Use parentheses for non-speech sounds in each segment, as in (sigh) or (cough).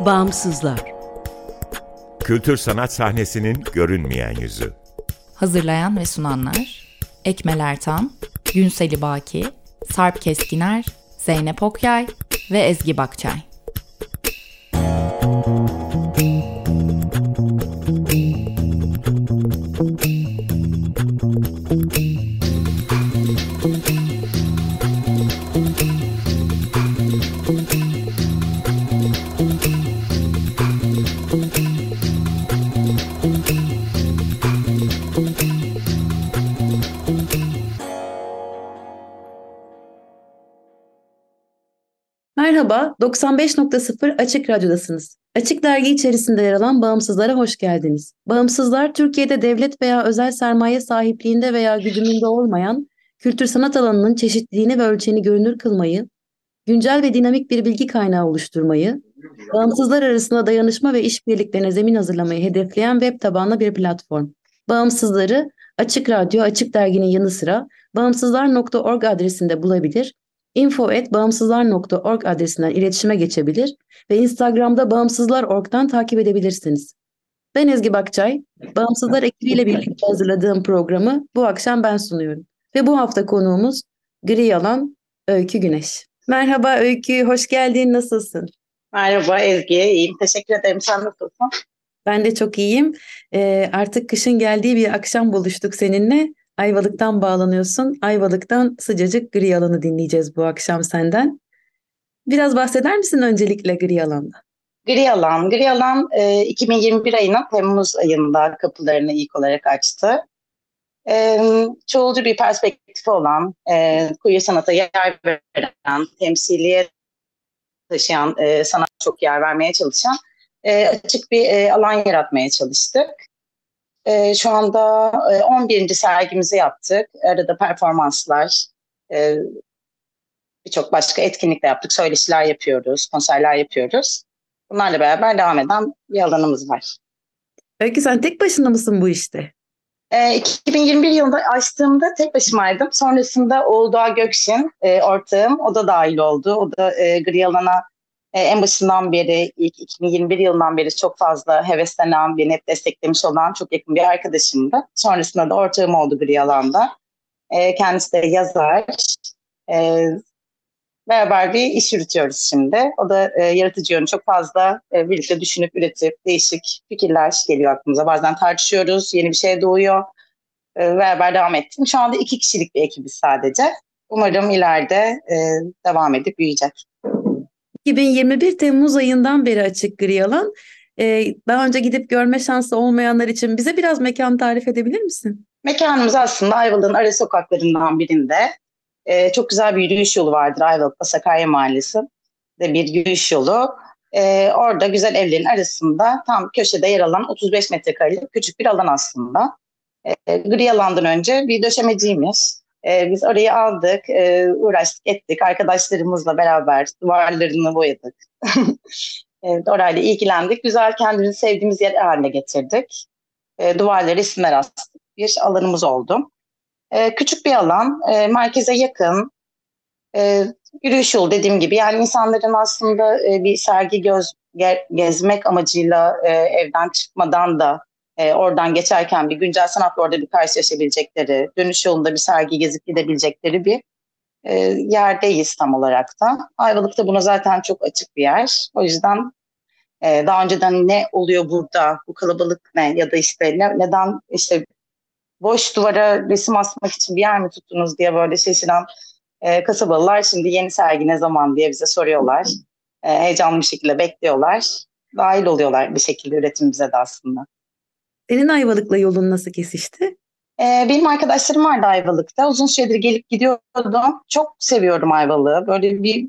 Bağımsızlar. Kültür sanat sahnesinin görünmeyen yüzü. Hazırlayan ve sunanlar Ekmel Ertan, Günseli Baki, Sarp Keskiner, Zeynep Okyay ve Ezgi Bakçay. Merhaba, 95.0 Açık Radyo'dasınız. Açık Dergi içerisinde yer alan Bağımsızlara hoş geldiniz. Bağımsızlar, Türkiye'de devlet veya özel sermaye sahipliğinde veya güdümünde olmayan, kültür sanat alanının çeşitliliğini ve ölçeğini görünür kılmayı, güncel ve dinamik bir bilgi kaynağı oluşturmayı, bağımsızlar arasında dayanışma ve işbirliklerine zemin hazırlamayı hedefleyen web tabanlı bir platform. Bağımsızları Açık Radyo, Açık Dergi'nin yanı sıra bağımsızlar.org adresinde bulabilir info.bağımsızlar.org adresinden iletişime geçebilir ve Instagram'da bağımsızlar.org'dan takip edebilirsiniz. Ben Ezgi Bakçay, Bağımsızlar ekibiyle birlikte hazırladığım programı bu akşam ben sunuyorum. Ve bu hafta konuğumuz Gri Yalan Öykü Güneş. Merhaba Öykü, hoş geldin, nasılsın? Merhaba Ezgi, iyiyim. Teşekkür ederim. Sen nasılsın? Ben de çok iyiyim. Ee, artık kışın geldiği bir akşam buluştuk seninle. Ayvalık'tan bağlanıyorsun. Ayvalık'tan sıcacık gri yalanı dinleyeceğiz bu akşam senden. Biraz bahseder misin öncelikle gri yalandan? Gri Yalan, Gri Yalan e, 2021 ayının Temmuz ayında kapılarını ilk olarak açtı. E, çoğulcu bir perspektifi olan, e, queer sanata yer veren, temsiliye taşıyan, e, sanat çok yer vermeye çalışan e, açık bir e, alan yaratmaya çalıştık. E, şu anda e, 11. sergimizi yaptık. Arada performanslar, e, birçok başka etkinlik de yaptık. Söyleşiler yapıyoruz, konserler yapıyoruz. Bunlarla beraber devam eden bir alanımız var. Öykü sen tek başına mısın bu işte? E, 2021 yılında açtığımda tek başımaydım. Sonrasında Oğul Doğa Gökşin, e, ortağım, o da dahil oldu. O da e, gri alana e, en başından beri, ilk 2021 yılından beri çok fazla heveslenen, beni hep desteklemiş olan çok yakın bir arkadaşımdı. Sonrasında da ortağım oldu gri alanda. E, kendisi de yazar. E, beraber bir iş yürütüyoruz şimdi. O da e, yaratıcı yönü çok fazla e, birlikte düşünüp üretip değişik fikirler geliyor aklımıza. Bazen tartışıyoruz, yeni bir şey doğuyor. Beraber devam ettim. Şu anda iki kişilik bir ekibiz sadece. Umarım ileride devam edip büyüyecek. 2021 Temmuz ayından beri açık gri alan. Ee, daha önce gidip görme şansı olmayanlar için bize biraz mekan tarif edebilir misin? Mekanımız aslında Ayvalık'ın ara sokaklarından birinde. Ee, çok güzel bir yürüyüş yolu vardır Ayvalık'ta Sakarya Mahallesi de bir yürüyüş yolu. Ee, orada güzel evlerin arasında tam köşede yer alan 35 metrekarelik küçük bir alan aslında. Ee, gri alandan önce bir döşemeciymiş. Ee, biz orayı aldık, e, uğraştık, ettik. Arkadaşlarımızla beraber duvarlarını boyadık. (laughs) evet, orayla ilgilendik. Güzel kendimizi sevdiğimiz yer haline getirdik. E, duvarlara isimler astık. Bir alanımız oldu. E, küçük bir alan, merkeze yakın. Yürüyüş yolu dediğim gibi. Yani insanların aslında bir sergi göz, ge, gezmek amacıyla evden çıkmadan da e, oradan geçerken bir güncel sanatla orada bir karşılaşabilecekleri, dönüş yolunda bir sergi gezip gidebilecekleri bir e, yerdeyiz tam olarak da. Ayvalık da buna zaten çok açık bir yer. O yüzden e, daha önceden ne oluyor burada, bu kalabalık ne ya da işte ne, neden işte boş duvara resim asmak için bir yer mi tuttunuz diye böyle şaşıran e, kasabalılar şimdi yeni sergi ne zaman diye bize soruyorlar. E, heyecanlı bir şekilde bekliyorlar. Dahil oluyorlar bir şekilde üretimimize de aslında. Senin Ayvalık'la yolun nasıl kesişti? Ee, benim arkadaşlarım vardı Ayvalık'ta. Uzun süredir gelip gidiyordum. Çok seviyorum Ayvalık'ı. Böyle bir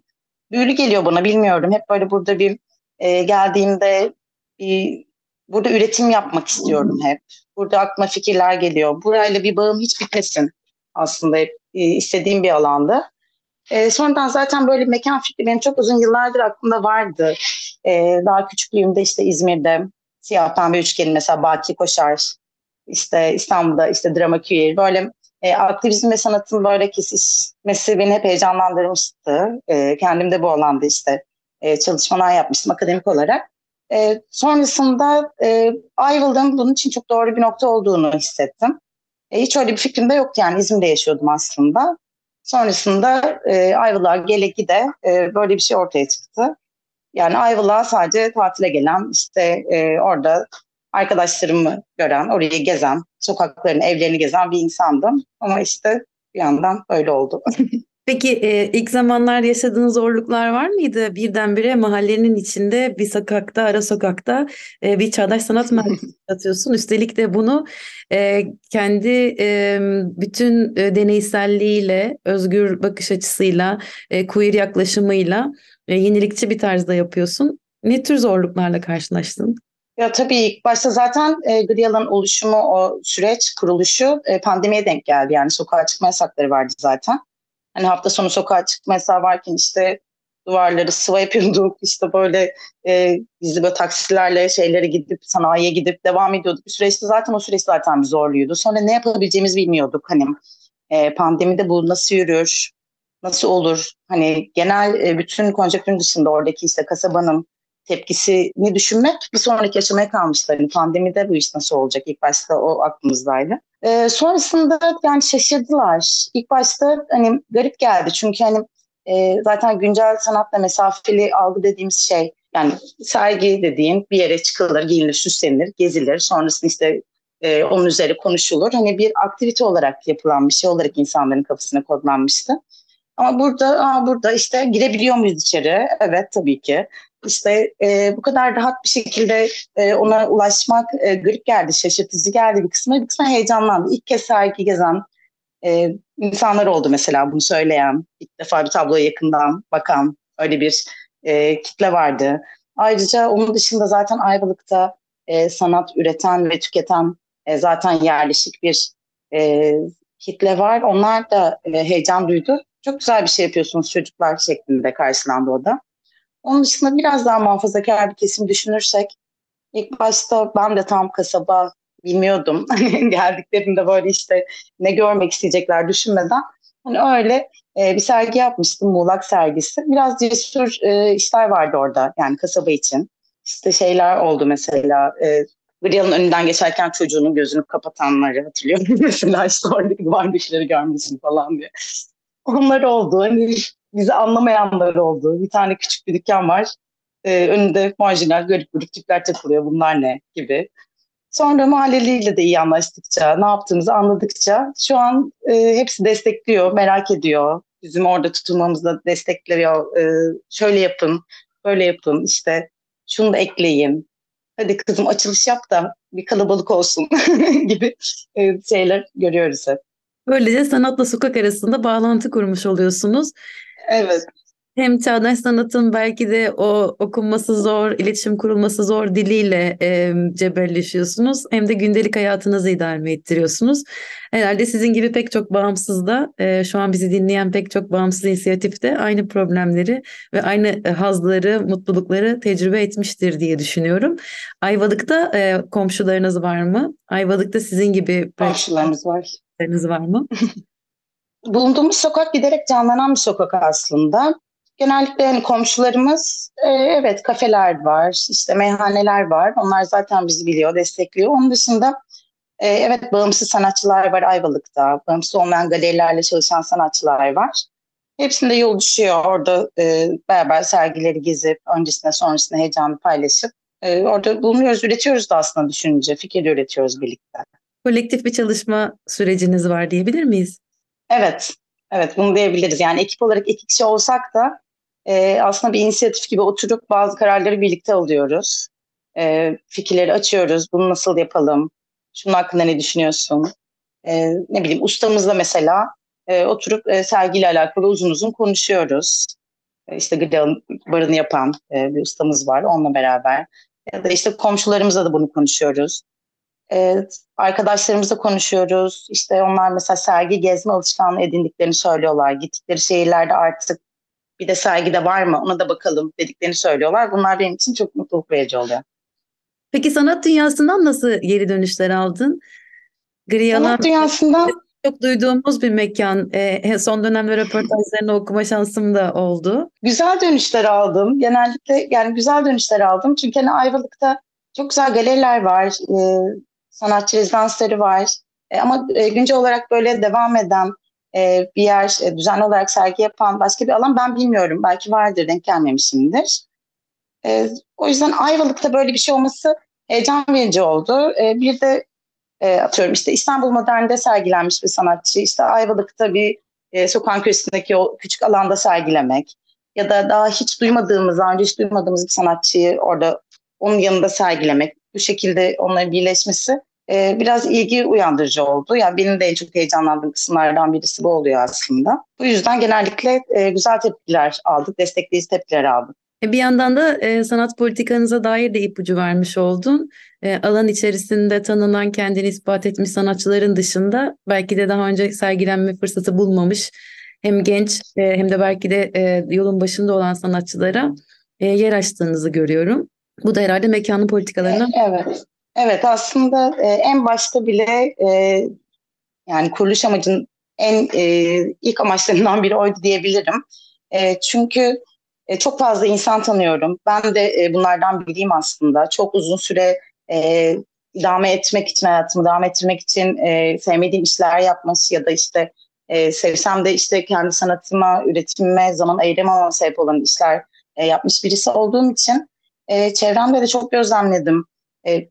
büyülü geliyor bana bilmiyorum. Hep böyle burada bir e, geldiğimde bir, burada üretim yapmak istiyorum hep. Burada aklıma fikirler geliyor. Burayla bir bağım hiç bitmesin aslında hep e, istediğim bir alandı. E, sonradan zaten böyle mekan fikri benim çok uzun yıllardır aklımda vardı. E, daha küçüklüğümde işte İzmir'de siyah pembe üçgeni mesela Baki Koşar, işte İstanbul'da işte drama queer böyle e, aktivizm ve sanatın böyle kesişmesi beni hep heyecanlandırmıştı. E, kendim de bu alanda işte e, çalışmalar yapmıştım akademik olarak. E, sonrasında e, Ayvalık'ın bunun için çok doğru bir nokta olduğunu hissettim. E, hiç öyle bir fikrim de yoktu yani İzmir'de yaşıyordum aslında. Sonrasında e, Ayvalık'a gele gide e, böyle bir şey ortaya çıktı. Yani Ayvalık'a sadece tatile gelen, işte e, orada arkadaşlarımı gören, orayı gezen, sokaklarını, evlerini gezen bir insandım. Ama işte bir yandan öyle oldu. (laughs) Peki e, ilk zamanlar yaşadığınız zorluklar var mıydı? Birdenbire mahallenin içinde bir sokakta, ara sokakta e, bir çağdaş sanat (laughs) merkezi atıyorsun. Üstelik de bunu e, kendi e, bütün e, deneyselliğiyle, özgür bakış açısıyla, e, queer yaklaşımıyla e, yenilikçi bir tarzda yapıyorsun. Ne tür zorluklarla karşılaştın? Ya tabii ilk başta zaten e, Griyal'ın oluşumu, o süreç, kuruluşu e, pandemiye denk geldi. Yani sokağa çıkma yasakları vardı zaten. Hani hafta sonu sokağa çıkma yasağı varken işte duvarları sıva (laughs) yapıyorduk. İşte böyle e, gizli böyle taksilerle şeylere gidip sanayiye gidip devam ediyorduk. Bir süreçte zaten o süreç zaten bir zorluydu. Sonra ne yapabileceğimizi bilmiyorduk. Hani e, pandemide bu nasıl yürür, nasıl olur? Hani genel e, bütün konjektürün dışında oradaki işte kasabanın tepkisini düşünmek bir sonraki aşamaya kalmıştı. Hani pandemide bu iş nasıl olacak? İlk başta o aklımızdaydı. Ee, sonrasında yani şaşırdılar. İlk başta hani garip geldi çünkü hani e, zaten güncel sanatla mesafeli algı dediğimiz şey yani sergi dediğin bir yere çıkılır, giyilir, süslenir, gezilir. Sonrasında işte e, onun üzeri konuşulur. Hani bir aktivite olarak yapılan bir şey olarak insanların kafasına kodlanmıştı. Ama burada, aa, burada işte girebiliyor muyuz içeri? Evet tabii ki işte e, bu kadar rahat bir şekilde e, ona ulaşmak e, garip geldi, şaşırtıcı geldi bir kısmı. Bir kısmı heyecanlandı. İlk kez sergi gezen e, insanlar oldu mesela bunu söyleyen, ilk defa bir tabloya yakından bakan öyle bir e, kitle vardı. Ayrıca onun dışında zaten Ayvalık'ta e, sanat üreten ve tüketen e, zaten yerleşik bir e, kitle var. Onlar da e, heyecan duydu. Çok güzel bir şey yapıyorsunuz çocuklar şeklinde karşılandı o da. Onun dışında biraz daha muhafazakar bir kesim düşünürsek ilk başta ben de tam kasaba bilmiyordum. (laughs) Geldiklerinde böyle işte ne görmek isteyecekler düşünmeden hani öyle e, bir sergi yapmıştım Muğlak sergisi. Biraz cesur e, işler vardı orada yani kasaba için. İşte şeyler oldu mesela e, Griyal'ın önünden geçerken çocuğunun gözünü kapatanları hatırlıyor musun? (laughs) mesela işte oradaki duvardakileri görmesin falan diye. Onlar oldu. Hani bizi anlamayanlar oldu. Bir tane küçük bir dükkan var. Ee, önünde marjinal garip grup tipler takılıyor. Bunlar ne gibi. Sonra mahalleliyle de iyi anlaştıkça, ne yaptığımızı anladıkça şu an e, hepsi destekliyor, merak ediyor. Bizim orada tutulmamızda destekliyor. E, şöyle yapın, böyle yapın, işte şunu da ekleyin. Hadi kızım açılış yap da bir kalabalık olsun (laughs) gibi e, şeyler görüyoruz hep. Böylece sanatla sokak arasında bağlantı kurmuş oluyorsunuz. Evet. Hem çağdaş sanatın belki de o okunması zor, iletişim kurulması zor diliyle e, cebelleşiyorsunuz. Hem de gündelik hayatınızı idame ettiriyorsunuz. Herhalde sizin gibi pek çok bağımsız da e, şu an bizi dinleyen pek çok bağımsız inisiyatif de aynı problemleri ve aynı hazları, mutlulukları tecrübe etmiştir diye düşünüyorum. Ayvalık'ta e, komşularınız var mı? Ayvalık'ta sizin gibi komşularımız var. var mı? (laughs) bulunduğumuz sokak giderek canlanan bir sokak aslında. Genellikle hani komşularımız e, evet kafeler var, işte meyhaneler var. Onlar zaten bizi biliyor, destekliyor. Onun dışında e, evet bağımsız sanatçılar var Ayvalık'ta. Bağımsız olmayan galerilerle çalışan sanatçılar var. Hepsinde yol düşüyor. Orada e, beraber sergileri gezip öncesinde sonrasında heyecanı paylaşıp e, orada bulunuyoruz, üretiyoruz da aslında düşününce. Fikir üretiyoruz birlikte. Kolektif bir çalışma süreciniz var diyebilir miyiz? Evet, evet bunu diyebiliriz. Yani ekip olarak iki kişi olsak da e, aslında bir inisiyatif gibi oturup bazı kararları birlikte alıyoruz. E, fikirleri açıyoruz. Bunu nasıl yapalım? Şunun hakkında ne düşünüyorsun? E, ne bileyim ustamızla mesela e, oturup e, sergiyle alakalı uzun uzun konuşuyoruz. E, işte gıda barını yapan e, bir ustamız var onunla beraber. Ya da işte komşularımızla da bunu konuşuyoruz. Evet, arkadaşlarımızla konuşuyoruz. İşte onlar mesela sergi gezme alışkanlığı edindiklerini söylüyorlar. Gittikleri şehirlerde artık bir de sergide var mı ona da bakalım dediklerini söylüyorlar. Bunlar benim için çok mutluluk verici oluyor. Peki sanat dünyasından nasıl geri dönüşler aldın? Gri sanat dünyasından çok duyduğumuz bir mekan. E, son dönemde röportajlarını okuma şansım da oldu. Güzel dönüşler aldım. Genellikle yani güzel dönüşler aldım. Çünkü hani Ayvalık'ta çok güzel galeriler var. E, sanatçı rezidansları var. E, ama e, güncel olarak böyle devam eden e, bir yer, e, düzenli olarak sergi yapan başka bir alan ben bilmiyorum. Belki vardır, denk gelmemişimdir. E, o yüzden Ayvalık'ta böyle bir şey olması heyecan verici oldu. E, bir de e, atıyorum işte İstanbul Modern'de sergilenmiş bir sanatçı, işte Ayvalık'ta bir e, sokağın köşesindeki o küçük alanda sergilemek ya da daha hiç duymadığımız, daha önce hiç duymadığımız bir sanatçıyı orada onun yanında sergilemek, bu şekilde onların birleşmesi e, biraz ilgi uyandırıcı oldu. Yani benim de en çok heyecanlandığım kısımlardan birisi bu oluyor aslında. Bu yüzden genellikle e, güzel tepkiler aldık, destekleyici tepkiler aldık. E, bir yandan da e, sanat politikanıza dair de ipucu vermiş oldun. E, alan içerisinde tanınan kendini ispat etmiş sanatçıların dışında belki de daha önce sergilenme fırsatı bulmamış hem genç e, hem de belki de e, yolun başında olan sanatçılara e, yer açtığınızı görüyorum. Bu da herhalde mekanın politikalarına. Evet. Evet aslında e, en başta bile e, yani kuruluş amacın en e, ilk amaçlarından biri oydu diyebilirim. E, çünkü e, çok fazla insan tanıyorum. Ben de e, bunlardan biriyim aslında. Çok uzun süre e, idame etmek için, hayatımı devam ettirmek için e, sevmediğim işler yapması ya da işte e, sevsem de işte kendi sanatıma, üretimime zaman ayıramama sebep olan işler e, yapmış birisi olduğum için e, çevremde de çok gözlemledim. E,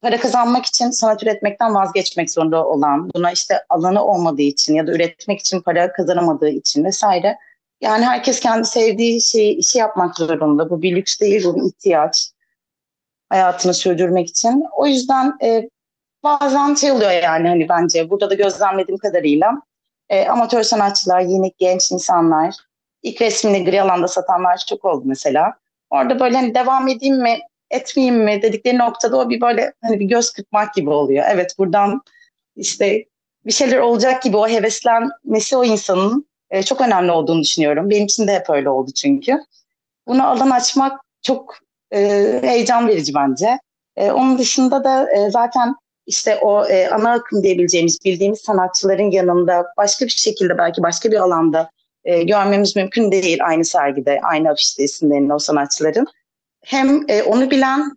para kazanmak için sanat üretmekten vazgeçmek zorunda olan, buna işte alanı olmadığı için ya da üretmek için para kazanamadığı için vesaire. Yani herkes kendi sevdiği şeyi, işi yapmak zorunda. Bu bir lüks değil, bu bir ihtiyaç. Hayatını sürdürmek için. O yüzden e, bazen şey oluyor yani hani bence burada da gözlemlediğim kadarıyla e, amatör sanatçılar, yeni genç insanlar, ilk resmini gri alanda satanlar çok oldu mesela. Orada böyle hani devam edeyim mi, etmeyeyim mi dedikleri noktada o bir böyle hani bir göz kırpmak gibi oluyor. Evet buradan işte bir şeyler olacak gibi o heveslenmesi o insanın e, çok önemli olduğunu düşünüyorum. Benim için de hep öyle oldu çünkü. Buna alan açmak çok e, heyecan verici bence. E, onun dışında da e, zaten işte o e, ana akım diyebileceğimiz bildiğimiz sanatçıların yanında başka bir şekilde belki başka bir alanda e, görmemiz mümkün değil aynı sergide, aynı afişte isimlerini o sanatçıların. Hem e, onu bilen,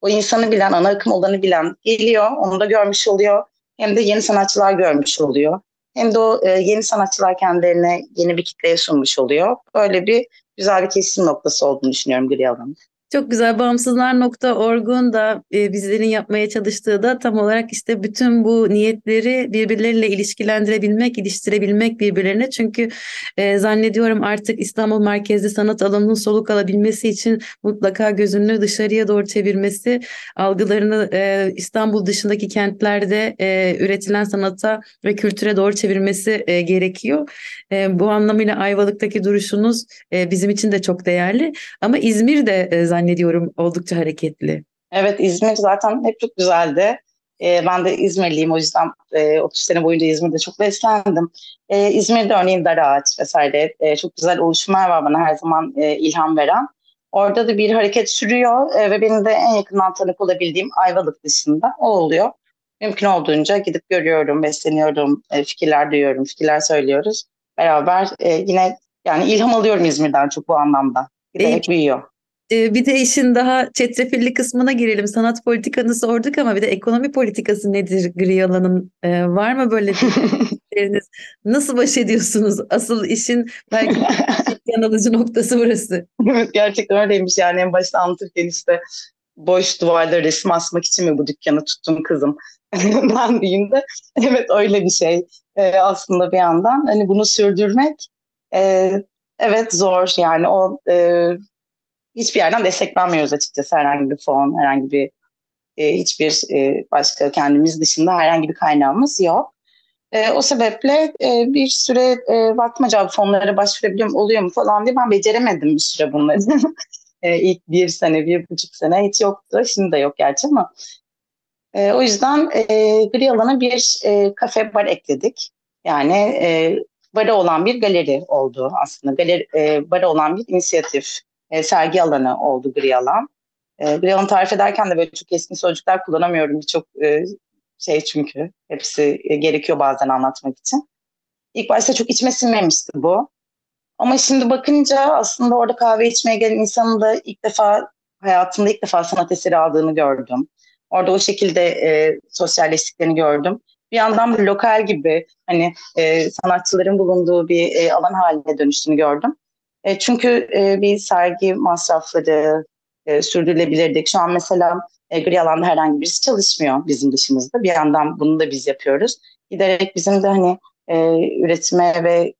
o insanı bilen, ana akım olanı bilen geliyor, onu da görmüş oluyor. Hem de yeni sanatçılar görmüş oluyor. Hem de o e, yeni sanatçılar kendilerine yeni bir kitleye sunmuş oluyor. Böyle bir güzel bir kesim noktası olduğunu düşünüyorum gri alanın. Çok güzel. Bağımsızlar.org'un da e, bizlerin yapmaya çalıştığı da tam olarak işte bütün bu niyetleri birbirleriyle ilişkilendirebilmek, iliştirebilmek birbirlerine. Çünkü e, zannediyorum artık İstanbul merkezli sanat alanının soluk alabilmesi için mutlaka gözünü dışarıya doğru çevirmesi, algılarını e, İstanbul dışındaki kentlerde e, üretilen sanata ve kültüre doğru çevirmesi e, gerekiyor. E, bu anlamıyla Ayvalık'taki duruşunuz e, bizim için de çok değerli. Ama İzmir de e, zannediyorum oldukça hareketli. Evet İzmir zaten hep çok güzeldi. E, ben de İzmirliyim o yüzden e, 30 sene boyunca İzmir'de çok beslendim. E, İzmir'de örneğin Darağaç vesaire e, çok güzel oluşumlar var bana her zaman e, ilham veren. Orada da bir hareket sürüyor e, ve benim de en yakından tanık olabildiğim Ayvalık dışında o oluyor. Mümkün olduğunca gidip görüyorum, besleniyorum, e, fikirler duyuyorum, fikirler söylüyoruz. Beraber e, yine yani ilham alıyorum İzmir'den çok bu anlamda. Giderek büyüyor. Ee, bir de işin daha çetrefilli kısmına girelim. Sanat politikanı sorduk ama bir de ekonomi politikası nedir gri alanın? Ee, var mı böyle (laughs) fikirleriniz? Nasıl baş ediyorsunuz? Asıl işin belki (laughs) yan alıcı noktası burası. Evet gerçekten öyleymiş yani en başta anlatırken işte boş duvarda resim asmak için mi bu dükkanı tuttum kızım? (laughs) ben diyeyim de evet öyle bir şey ee, aslında bir yandan. Hani bunu sürdürmek e, evet zor yani o e, hiçbir yerden desteklenmiyoruz açıkçası herhangi bir fon, herhangi bir e, hiçbir e, başka kendimiz dışında herhangi bir kaynağımız yok. E, o sebeple e, bir süre e, baktım acaba fonlara başvurabiliyor mu, oluyor mu falan diye ben beceremedim bir süre bunları. (laughs) e, ilk bir sene, bir buçuk sene hiç yoktu. Şimdi de yok gerçi ama. E, o yüzden e, gri alana bir e, kafe bar ekledik. Yani e, barı olan bir galeri oldu aslında. Galeri, e, barı olan bir inisiyatif e, sergi alanı oldu gri alan. E, gri alanı tarif ederken de böyle çok eski sözcükler kullanamıyorum. Birçok e, şey çünkü. Hepsi e, gerekiyor bazen anlatmak için. İlk başta çok içime sinmemişti bu. Ama şimdi bakınca aslında orada kahve içmeye gelen insanın da ilk defa hayatında ilk defa sanat eseri aldığını gördüm. Orada o şekilde e, sosyalleştiklerini gördüm. Bir yandan bir lokal gibi hani e, sanatçıların bulunduğu bir e, alan haline dönüştüğünü gördüm. E, çünkü e, bir sergi masrafları e, sürdürülebilirdik. Şu an mesela e, gri alanda herhangi birisi çalışmıyor bizim dışımızda. Bir yandan bunu da biz yapıyoruz. Giderek bizim de hani e, üretime ve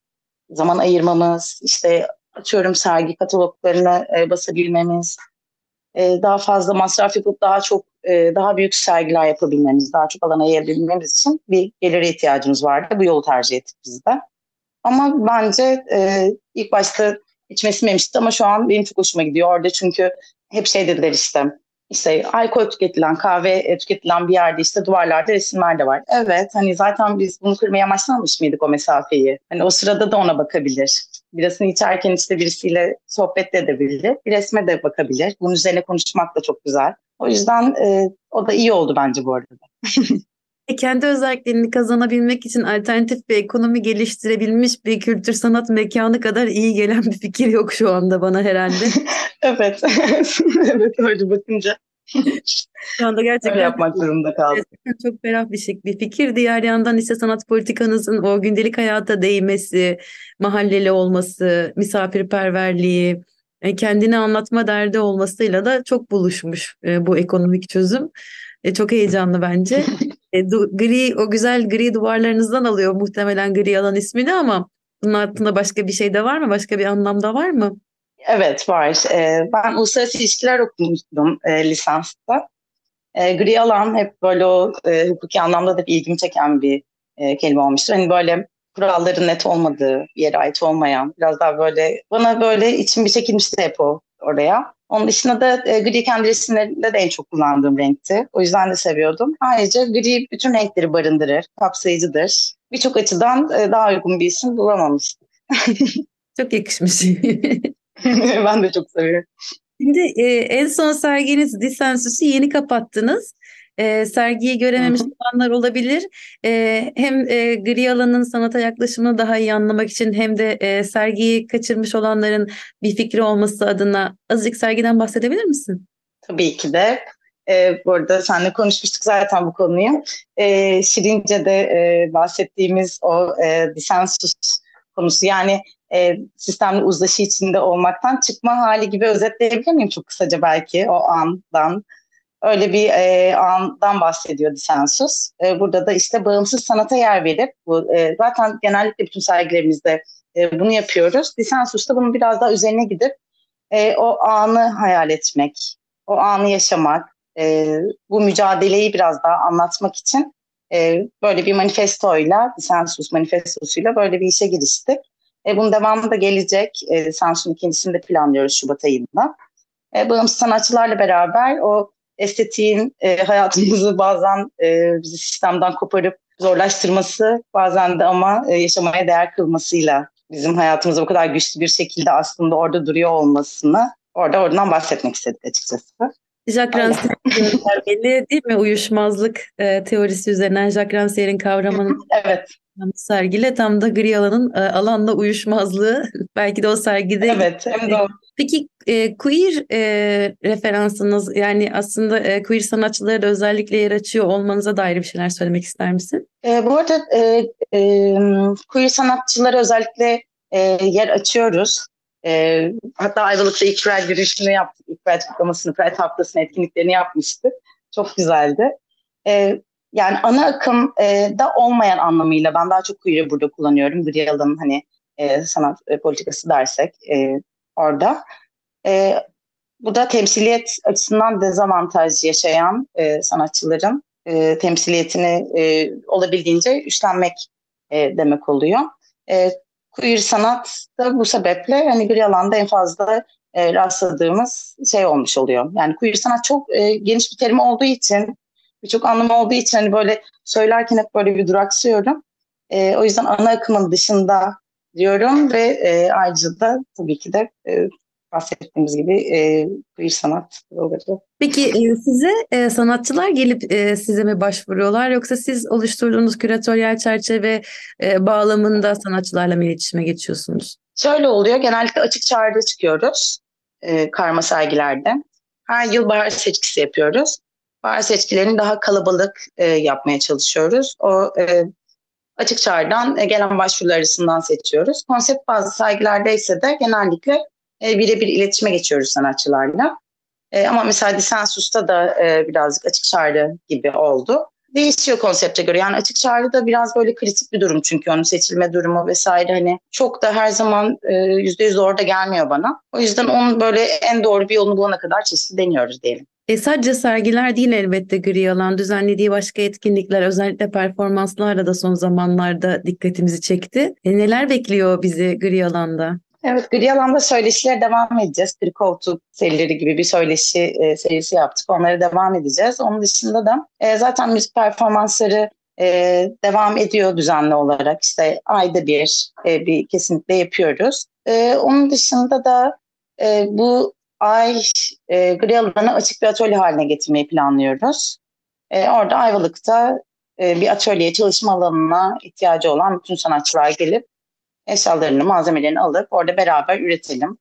zaman ayırmamız, işte atıyorum sergi kataloglarını e, basabilmemiz, e, daha fazla masraf yapıp daha çok e, daha büyük sergiler yapabilmemiz, daha çok alan ayırabilmemiz için bir geliri ihtiyacımız vardı. Bu yolu tercih ettik biz de. Ama bence e, ilk başta içime sinmemişti ama şu an benim çok hoşuma gidiyor orada çünkü hep şey dediler işte işte alkol tüketilen, kahve tüketilen bir yerde işte duvarlarda resimler de var. Evet hani zaten biz bunu kırmaya amaçlamamış mıydık o mesafeyi? Hani o sırada da ona bakabilir. Birasını içerken işte birisiyle sohbet de edebilir. Bir resme de bakabilir. Bunun üzerine konuşmak da çok güzel. O yüzden e, o da iyi oldu bence bu arada. (laughs) E, kendi özelliklerini kazanabilmek için alternatif bir ekonomi geliştirebilmiş bir kültür sanat mekanı kadar iyi gelen bir fikir yok şu anda bana herhalde. (laughs) evet. (laughs) evet öyle bakınca. Şu anda gerçekten öyle yapmak zorunda kaldım. Çok ferah bir, şey, bir fikir. Diğer yandan ise sanat politikanızın o gündelik hayata değmesi, mahalleli olması, misafirperverliği, e, kendini anlatma derdi olmasıyla da çok buluşmuş e, bu ekonomik çözüm. E, çok heyecanlı bence. (laughs) E, du, gri o güzel gri duvarlarınızdan alıyor muhtemelen gri alan ismini ama bunun altında başka bir şey de var mı? Başka bir anlamda var mı? Evet var. E, ben uluslararası ilişkiler okumuştum e, lisansta. E, gri alan hep böyle o e, hukuki anlamda da ilgimi çeken bir e, kelime olmuştur. Hani böyle kuralların net olmadığı, bir yere ait olmayan, biraz daha böyle bana böyle içim bir çekilmişti hep o oraya. Onun dışında da e, gri kendi resimlerinde de en çok kullandığım renkti. O yüzden de seviyordum. Ayrıca gri bütün renkleri barındırır, kapsayıcıdır. Birçok açıdan e, daha uygun bir isim bulamamıştım. (laughs) çok yakışmış. (laughs) ben de çok seviyorum. Şimdi e, en son serginiz Disensüs'ü yeni kapattınız. E, sergiyi görememiş olanlar olabilir. E, hem e, gri alanın sanata yaklaşımını daha iyi anlamak için hem de e, sergiyi kaçırmış olanların bir fikri olması adına azıcık sergiden bahsedebilir misin? Tabii ki de. E, bu arada seninle konuşmuştuk zaten bu konuyu. E, Şirince'de e, bahsettiğimiz o e, disensus konusu yani e, sistemli uzlaşı içinde olmaktan çıkma hali gibi özetleyebilir miyim çok kısaca belki o andan? Öyle bir e, andan bahsediyor Disensus. E, burada da işte bağımsız sanata yer verip, bu, e, zaten genellikle bütün sergilerimizde e, bunu yapıyoruz. Disensus da bunun biraz daha üzerine gidip e, o anı hayal etmek, o anı yaşamak, e, bu mücadeleyi biraz daha anlatmak için e, böyle bir manifestoyla, Disensus manifestosuyla böyle bir işe giriştik. E, bunun devamı da gelecek. E, Samsun ikincisini de planlıyoruz Şubat ayında. E, bağımsız sanatçılarla beraber o estetiğin e, hayatımızı bazen e, bizi sistemden koparıp zorlaştırması, bazen de ama e, yaşamaya değer kılmasıyla bizim hayatımızı bu kadar güçlü bir şekilde aslında orada duruyor olmasını orada oradan bahsetmek istedik açıkçası. Jacques Rancière'in belli değil mi? Uyuşmazlık e, teorisi üzerinden Jacques Rancière'in kavramının evet. sergile tam da gri alanın e, alanla uyuşmazlığı (laughs) belki de o sergide. Evet de o. Peki e, queer e, referansınız yani aslında e, queer sanatçılara da özellikle yer açıyor olmanıza dair bir şeyler söylemek ister misin? E, bu arada e, e, queer sanatçılara özellikle e, yer açıyoruz. E, hatta Ayvalık'ta ilk Pride yaptık. İlk Pride kutlamasını, haftasını etkinliklerini yapmıştık. Çok güzeldi. E, yani ana akım e, da olmayan anlamıyla ben daha çok queer'i burada kullanıyorum. Griyal'ın hani e, sanat e, politikası dersek e, orada. E, bu da temsiliyet açısından dezavantaj yaşayan e, sanatçıların e, temsiliyetini e, olabildiğince üstlenmek e, demek oluyor. E, queer sanat da bu sebeple hani bir alanda en fazla e, rastladığımız şey olmuş oluyor. Yani queer sanat çok e, geniş bir terim olduğu için birçok anlamı olduğu için hani böyle söylerken hep böyle bir duraksıyorum. E, o yüzden ana akımın dışında diyorum ve e, ayrıca da tabii ki de e, bahsettiğimiz gibi e, queer sanat olacak. Peki e, size e, sanatçılar gelip e, size mi başvuruyorlar yoksa siz oluşturduğunuz küratöryel çerçeve e, bağlamında sanatçılarla mı iletişime geçiyorsunuz? Şöyle oluyor, genellikle açık çağrıda çıkıyoruz e, karma sergilerde. Her yıl bahar seçkisi yapıyoruz. Bahar seçkilerini daha kalabalık e, yapmaya çalışıyoruz. O e, açık çağrıdan e, gelen başvurular arasından seçiyoruz. Konsept bazı sergilerde ise de genellikle e, birebir iletişime geçiyoruz sanatçılarla. E, ama mesela Disensus'ta da e, birazcık açık çağrı gibi oldu. Değişiyor konsepte göre. Yani açık çağrı da biraz böyle kritik bir durum çünkü onun seçilme durumu vesaire hani çok da her zaman e, yüzde yüz orada gelmiyor bana. O yüzden onun böyle en doğru bir yolunu bulana kadar çeşitli deniyoruz diyelim. E, sadece sergiler değil elbette gri alan düzenlediği başka etkinlikler özellikle performanslarla da son zamanlarda dikkatimizi çekti. E, neler bekliyor bizi gri alanda? Evet, gri alanda söyleşilere devam edeceğiz. Kırık koltuk serileri gibi bir söyleşi e, serisi yaptık. Onlara devam edeceğiz. Onun dışında da e, zaten müzik performansları e, devam ediyor düzenli olarak. İşte ayda bir e, bir kesinlikle yapıyoruz. E, onun dışında da e, bu ay e, gri alanı açık bir atölye haline getirmeyi planlıyoruz. E, orada Ayvalık'ta e, bir atölye çalışma alanına ihtiyacı olan bütün sanatçılar gelip eşyalarını, malzemelerini alıp orada beraber üretelim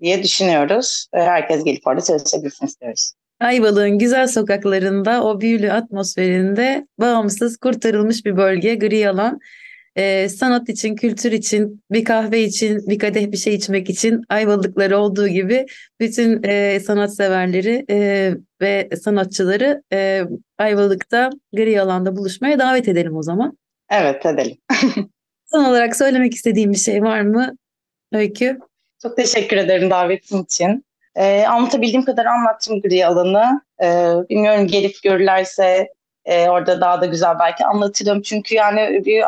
diye düşünüyoruz. E, Herkes gelip orada çalışabilsin istiyoruz. Ayvalık'ın güzel sokaklarında, o büyülü atmosferinde bağımsız kurtarılmış bir bölge, gri alan. Ee, sanat için, kültür için, bir kahve için, bir kadeh bir şey içmek için Ayvalıkları olduğu gibi bütün e, sanatseverleri e, ve sanatçıları e, Ayvalık'ta gri alanda buluşmaya davet edelim o zaman. Evet edelim. (laughs) Son olarak söylemek istediğim bir şey var mı Öykü? Çok teşekkür ederim davetin için. Ee, anlatabildiğim kadar anlattım gri alanı. Ee, bilmiyorum gelip görürlerse e, orada daha da güzel belki anlatırım. Çünkü yani bir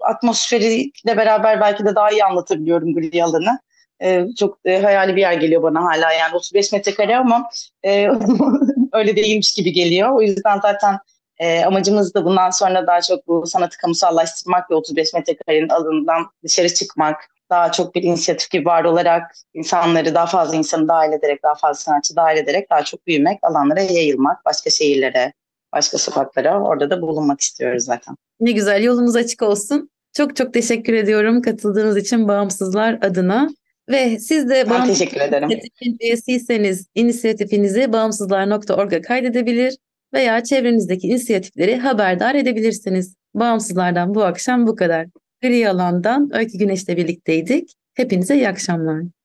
atmosferiyle beraber belki de daha iyi anlatabiliyorum gri alanı. Ee, çok e, hayali bir yer geliyor bana hala yani 35 metrekare ama e, (laughs) öyle değilmiş gibi geliyor. O yüzden zaten e, amacımız da bundan sonra daha çok bu sanatı kamusallaştırmak ve 35 metrekarenin alanından dışarı çıkmak, daha çok bir inisiyatif gibi var olarak insanları daha fazla insanı dahil ederek, daha fazla sanatçı dahil ederek daha çok büyümek, alanlara yayılmak, başka şehirlere, başka sokaklara orada da bulunmak istiyoruz zaten. Ne güzel yolumuz açık olsun. Çok çok teşekkür ediyorum katıldığınız için Bağımsızlar adına. Ve siz de Ben Bağımsız teşekkür ederim. Üyesiyseniz inisiyatifinizi bağımsızlar.org'a kaydedebilir veya çevrenizdeki inisiyatifleri haberdar edebilirsiniz. Bağımsızlardan bu akşam bu kadar. Gri alandan Öykü Güneş'le birlikteydik. Hepinize iyi akşamlar.